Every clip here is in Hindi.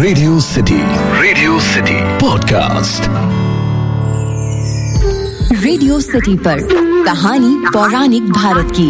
Radio city radio city podcast radio city पर कहानी पौराणिक भारत की।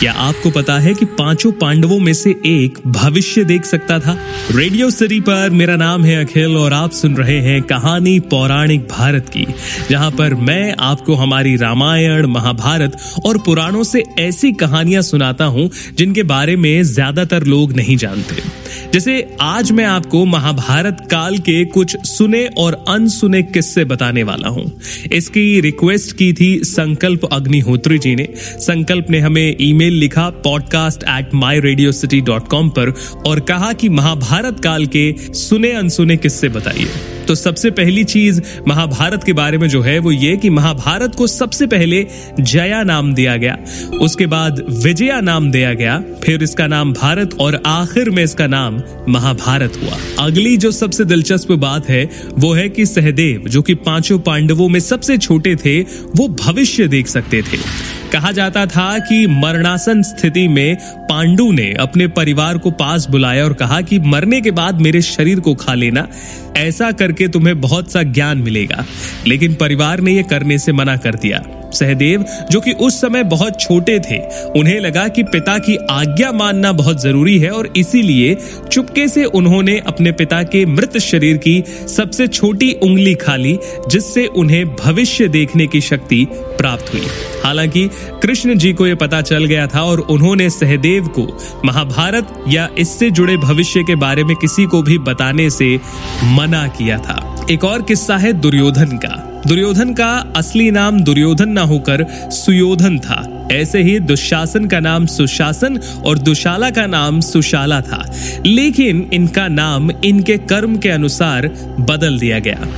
क्या आपको पता है कि पाँचों पांडवों में से एक भविष्य देख सकता था? रेडियो सिटी पर मेरा नाम है अखिल और आप सुन रहे हैं कहानी पौराणिक भारत की जहाँ पर मैं आपको हमारी रामायण महाभारत और पुराणों से ऐसी कहानियाँ सुनाता हूँ जिनके बारे में ज़्यादातर लोग नहीं जानते। जैसे आज मैं आपको महाभारत काल के कुछ सुने और अनसुने किस्से बताने वाला हूँ। इसकी रिक्वेस्ट की थी संकल्प अग्निहोत्री जी ने। संकल्प ने हमें ईमेल लिखा podcast at my radio city dot com पर और कहा कि महाभारत काल के सुने अनसुने किस्से बताइए। तो सबसे पहली चीज़ महाभारत के बारे में जो है वो ये कि महाभारत को सबसे पहले जया नाम दिया गया। उसके बाद विजया नाम दिया गया। फिर इसका नाम भारत और आखिर में इसका नाम महाभारत हुआ। अगली जो सबसे दिलचस्प बात है, वो है कि सहदेव, जो कि पाँचों पांडवों में सबसे छोटे थे, वो भविष्य देख सकते थे। कहा जाता था कि मरणासन स्थिति में पांडु ने अपने परिवार को पास बुलाया और कहा कि मरने के बाद मेरे शरीर को खा लेना। ऐसा करके तुम्हें बहुत सा ज्ञान मिलेगा। लेकिन परिवार ने यह करने से मना कर दिया। सहदेव, जो कि उस समय बहुत छोटे थे, उन्हें लगा कि पिता की आज्ञा मानना बहुत ज़रूरी है और इसीलिए चुपके से उन्होंने अपने पिता के मृत शरीर की सबसे छोटी उंगली खा ली, जिससे उन्हें भविष्य देखने की शक्ति प्राप्त हुई। हालाँकि कृष्ण जी को यह पता चल गया था और उन्होंने सहदेव को महाभारत या इससे जुड़े भविष्य के बारे में किसी को भी बताने से मना किया था। एक और किस्सा है दुर्योधन का। दुर्योधन का असली नाम दुर्योधन ना होकर सुयोधन था। ऐसे ही दुशासन का नाम सुशासन और दुशाला का नाम सुशाला था। लेकिन इनका नाम इनके कर्म के अनुसार बदल दिया गया।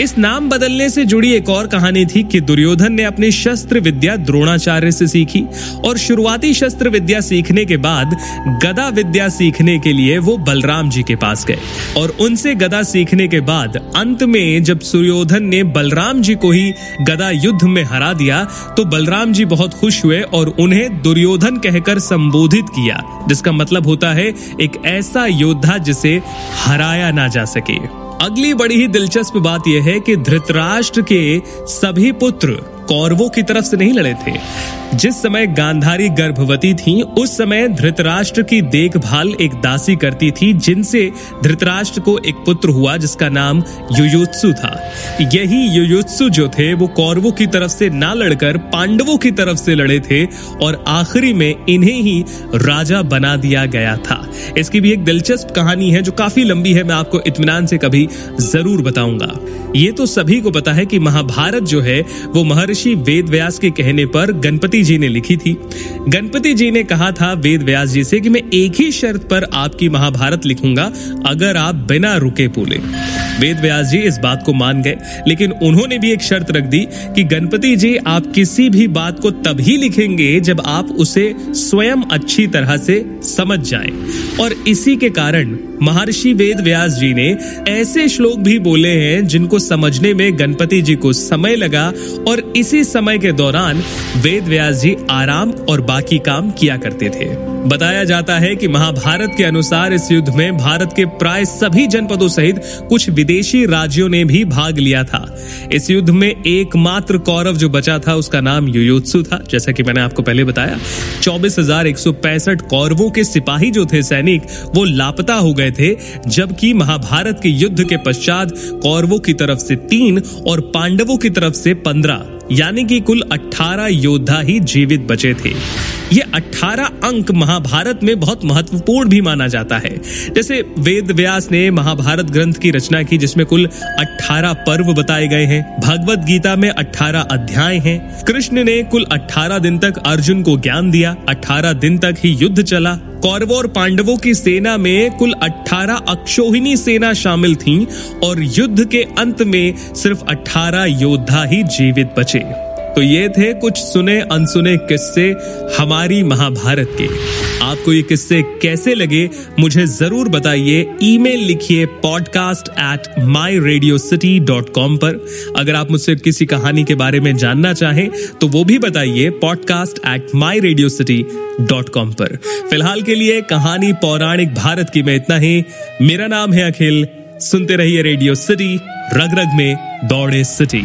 इस नाम बदलने से जुड़ी एक और कहानी थी कि दुर्योधन ने अपनी शस्त्र विद्या द्रोणाचार्य से सीखी और शुरुआती शस्त्र विद्या सीखने के बाद गदा विद्या सीखने के लिए वो बलराम जी के पास गए और उनसे गदा सीखने के बाद अंत में जब सुयोधन ने बलराम जी को ही गदा युद्ध में हरा दिया तो बलराम जी बहुत खुश हुए और उन्हें दुर्योधन कहकर संबोधित किया, जिसका मतलब होता है, एक ऐसा योद्धा जिसे हराया ना जा सके। अगली बड़ी ही दिलचस्प बात यह है कि धृतराष्ट्र के सभी पुत्र कौरवों की तरफ़ से नहीं लड़े थे। जिस समय गांधारी गर्भवती थी, उस समय धृतराष्ट्र की देखभाल एक दासी करती थी, जिनसे धृतराष्ट्र को एक पुत्र हुआ, जिसका नाम युयुत्सु था। यही युयुत्सु जो थे, वो कौरवों की तरफ़ से ना लड़कर, पांडवों की तरफ़ से लड़े थे, और आखिरी में इन्हें ही राजा बना दिया गया था। इसकी भी एक दिलचस्प कहानी है, जो काफ़ी लंबी है, मैं आपको इतमान से कभी ज़रूर बताऊँगा। ये तो सभी को पता है कि महाभारत जो है, वो महर्षि वेद व्यास के कहने पर गणपति जी ने लिखी थी। गणपति जी ने कहा था वेद व्यास जी से कि मैं एक ही शर्त पर आपकी महाभारत लिखूँगा, अगर आप बिना रुके बोले। वेद व्यास जी इस बात को मान गए। लेकिन उन्होंने भी एक शर्त रख दी कि गणपति जी, आप किसी भी बात को तभी लिखेंगे जब आप उसे स्वयं अच्छी तरह से समझ जाए। और इसी के कारण महर्षि वेद व्यास जी ने ऐसे श्लोक भी बोले हैं जिनको समझने में गणपति जी को समय लगा और इसी समय के दौरान वेद व्यास जी आराम और बाकी काम किया करते थे। बताया जाता है कि महाभारत के अनुसार इस युद्ध में भारत के प्राय सभी जनपदों सहित कुछ विदेशी राज्यों ने भी भाग लिया था। इस युद्ध में एकमात्र कौरव जो बचा था, उसका नाम युयोत्सु था। जैसा कि मैंने आपको पहले बताया, चौबीस कौरवों के सिपाही जो थे सैनिक, वो लापता हो गए थे, जबकि महाभारत के युद्ध के पश्चात कौरवों की तरफ़ से तीन और पांडवों की तरफ़ से पंद्रह। यानी कि कुल 18 योद्धा ही जीवित बचे थे। ये 18 अंक महाभारत में बहुत महत्वपूर्ण भी माना जाता है। जैसे वेद व्यास ने महाभारत ग्रंथ की रचना की, जिसमें कुल 18 पर्व बताए गए हैं। भगवत गीता में 18 अध्याय हैं। कृष्ण ने कुल 18 दिन तक अर्जुन को ज्ञान दिया। 18 दिन तक ही युद्ध चला। कौरवों और पांडवों की सेना में कुल 18 अक्षोहिणी सेना शामिल थीं और युद्ध के अंत में सिर्फ़ 18 योद्धा ही जीवित बचे। तो ये थे कुछ सुने अनसुने किस्से हमारी महाभारत के। आपको ये किस्से कैसे लगे, मुझे ज़रूर बताइए। ईमेल लिखिए podcast at my radio city dot com पर। अगर आप मुझसे किसी कहानी के बारे में जानना चाहें तो वो भी बताइए podcast at my radio city dot com पर। फ़िलहाल के लिए कहानी पौराणिक भारत की में इतना ही। मेरा नाम है अखिल। सुनते रहिए रेडियो सिटी रग रग में दौड़े सिटी।